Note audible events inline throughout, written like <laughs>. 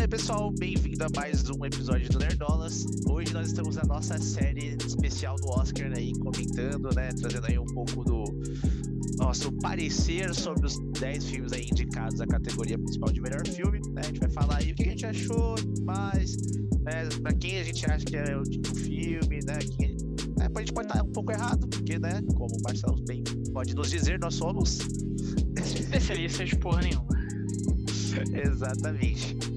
aí, pessoal, bem-vindo a mais um episódio do Nerdolas. Hoje nós estamos na nossa série especial do Oscar aí, comentando, né, trazendo aí um pouco do nosso parecer sobre os 10 filmes aí indicados à categoria principal de melhor filme. Né? A gente vai falar aí o que a gente achou mais, né, pra quem a gente acha que é o tipo filme, né, quem, é, a gente pode estar um pouco errado, porque, né, como o Marcelo bem pode nos dizer, nós somos especialistas de porra nenhuma. <laughs> Exatamente.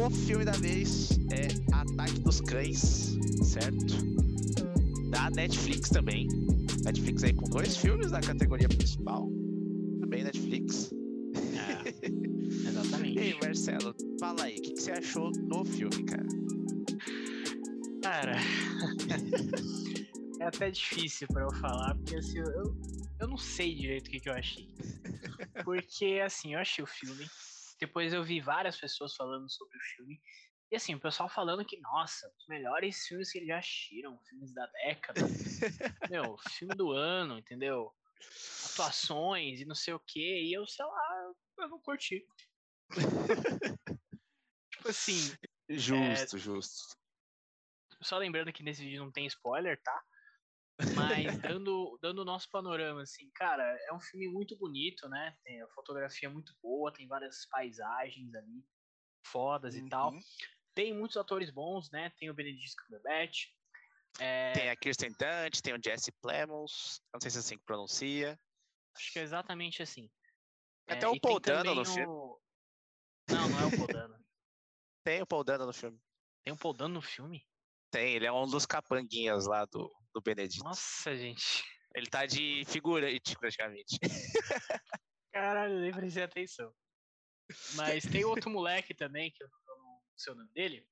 O filme da vez é Ataque dos Cães, certo? Da Netflix também. Netflix aí com dois filmes na categoria principal. Também Netflix. É, <laughs> exatamente. E aí, Marcelo, fala aí, o que, que você achou do filme, cara? Cara, <laughs> é até difícil pra eu falar, porque assim, eu, eu não sei direito o que, que eu achei. <laughs> Porque, assim, eu achei o filme. Depois eu vi várias pessoas falando sobre o filme. E assim, o pessoal falando que, nossa, os melhores filmes que eles já assistiram, filmes da década. Meu, <laughs> filme do ano, entendeu? Atuações e não sei o quê. E eu, sei lá, eu não curti. <laughs> tipo assim. Justo, é... justo. Só lembrando que nesse vídeo não tem spoiler, tá? Mas dando, dando o nosso panorama, assim, cara, é um filme muito bonito, né? Tem a fotografia muito boa, tem várias paisagens ali, fodas uhum. e tal. Uhum. Tem muitos atores bons, né? Tem o Benedict Cumberbatch. É... Tem a Kirsten Dunst, tem o Jesse Plemons, não sei se é assim que pronuncia. Acho que é exatamente assim. Até é, o Paul Dano no o... filme. Não, não é o Paul Dano. tem o Paul Dano no filme. Tem o Paul Dano no filme? Tem, ele é um dos capanguinhas lá do, do Benedito. Nossa, gente. Ele tá de figurante, praticamente. <laughs> Caralho, nem prestei atenção. Mas tem outro moleque também, que eu não sei o nome dele.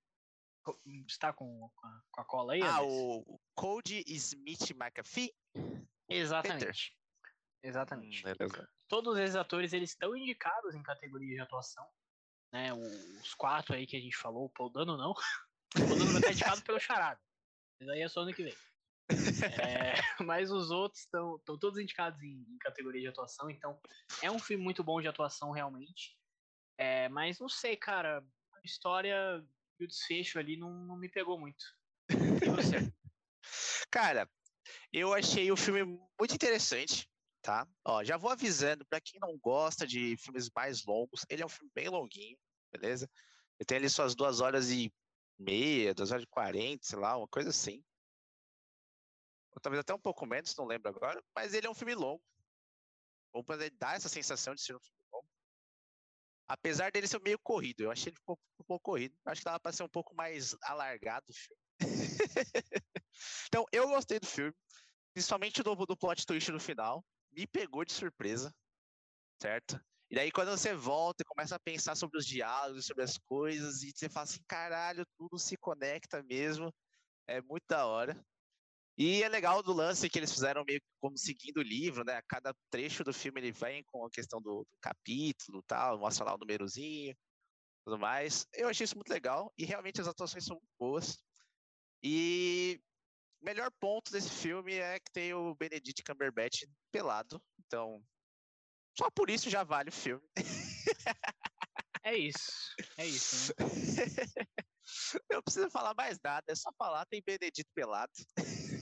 Está com, com, a, com a cola aí? Ah, o Cody Smith McAfee? Exatamente. Peter. Exatamente. Hum, Todos esses atores eles estão indicados em categoria de atuação. Né? Os quatro aí que a gente falou, o Paul Dano não. <laughs> O Paul Dano vai estar indicado pelo Charada. Mas aí é só ano que vem. É, <laughs> mas os outros estão todos indicados em, em, categoria de atuação, então é um filme muito bom de atuação realmente. É, mas não sei, cara, a história e o desfecho ali não, não me pegou muito. <laughs> Cara, eu achei o filme muito interessante, tá? Ó, já vou avisando para quem não gosta de filmes mais longos, ele é um filme bem longuinho, beleza? Ele tem ali suas duas horas e meia, duas horas e quarenta, sei lá, uma coisa assim talvez até um pouco menos, não lembro agora, mas ele é um filme longo. Ou ele dá essa sensação de ser um filme longo. Apesar dele ser meio corrido, eu achei ele um pouco, um pouco corrido. Acho que dava para ser um pouco mais alargado o filme. <laughs> então, eu gostei do filme, principalmente do, do plot twist no final. Me pegou de surpresa, certo? E daí quando você volta e começa a pensar sobre os diálogos, sobre as coisas, e você fala assim, caralho, tudo se conecta mesmo. É muito da hora. E é legal do lance que eles fizeram meio como seguindo o livro, né? A cada trecho do filme ele vem com a questão do, do capítulo tal, mostra lá o númerozinho, tudo mais. Eu achei isso muito legal e realmente as atuações são boas. E o melhor ponto desse filme é que tem o Benedict Cumberbatch pelado, então só por isso já vale o filme. É isso, é isso. Né? <laughs> Não precisa falar mais nada, é só falar, tem Benedito pelado.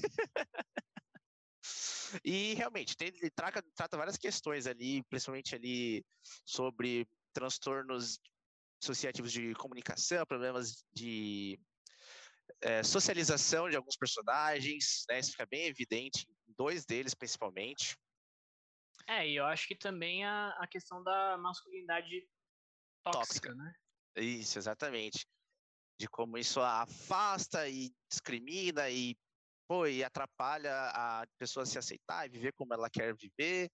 <laughs> e realmente, tem, ele trata, trata várias questões ali, principalmente ali sobre transtornos associativos de comunicação, problemas de é, socialização de alguns personagens, né? Isso fica bem evidente em dois deles, principalmente. É, e eu acho que também a, a questão da masculinidade tóxica, tóxica, né? Isso, exatamente de como isso afasta e discrimina e, pô, e atrapalha a pessoa se aceitar e viver como ela quer viver.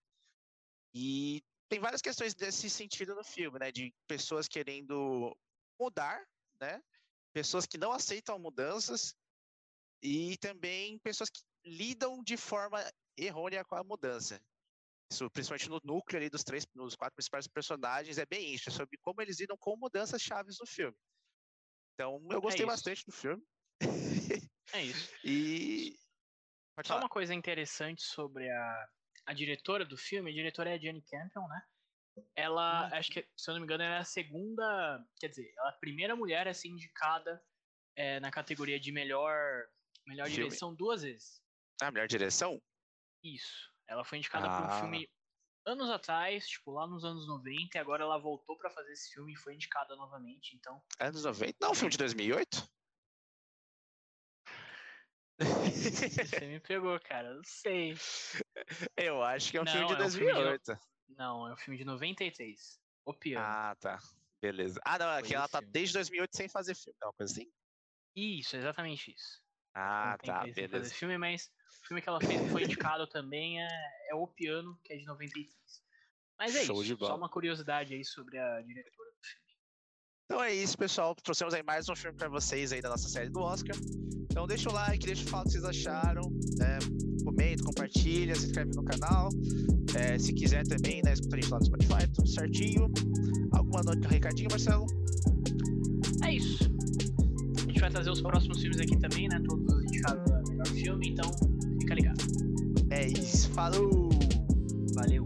E tem várias questões desse sentido no filme, né? De pessoas querendo mudar, né? Pessoas que não aceitam mudanças e também pessoas que lidam de forma errônea com a mudança. Isso, principalmente no núcleo ali dos três, nos quatro principais personagens, é bem isso, é sobre como eles lidam com mudanças chaves no filme. Então, eu é gostei é bastante do filme. <laughs> É isso. e. Só falar. uma coisa interessante sobre a, a diretora do filme, a diretora é a Jenny Campbell, né? Ela, hum. acho que, se eu não me engano, ela é a segunda. Quer dizer, ela é a primeira mulher a ser indicada é, na categoria de melhor, melhor direção duas vezes. Ah, melhor direção? Isso. Ela foi indicada ah. por um filme anos atrás, tipo, lá nos anos 90, e agora ela voltou para fazer esse filme e foi indicada novamente, então... Anos 90? Não, filme de 2008? Você me pegou, cara, não sei. Eu acho que é um não, filme de 2008. É um filme de... Não, é um filme de 93. O pior. Ah, tá. Beleza. Ah, não, é que ela tá filme. desde 2008 sem fazer filme, é uma coisa assim? Isso, exatamente isso. Ah, tá, beleza. Fazer filme, mas o filme que ela fez que foi indicado também é, é O Piano, que é de 93. Mas é Show isso, só uma curiosidade aí sobre a diretora. Então é isso, pessoal. Trouxemos aí mais um filme para vocês aí da nossa série do Oscar. Então deixa o like, deixa o falar o que vocês acharam. Né? Comenta, compartilha, se inscreve no canal. É, se quiser também, né, escuta a gente lá no Spotify, tudo certinho. Alguma nota, recadinho, Marcelo? É isso. A gente vai trazer os próximos filmes aqui também, né? Todos indicados a melhor filme, então fica ligado. É isso, falou! Valeu!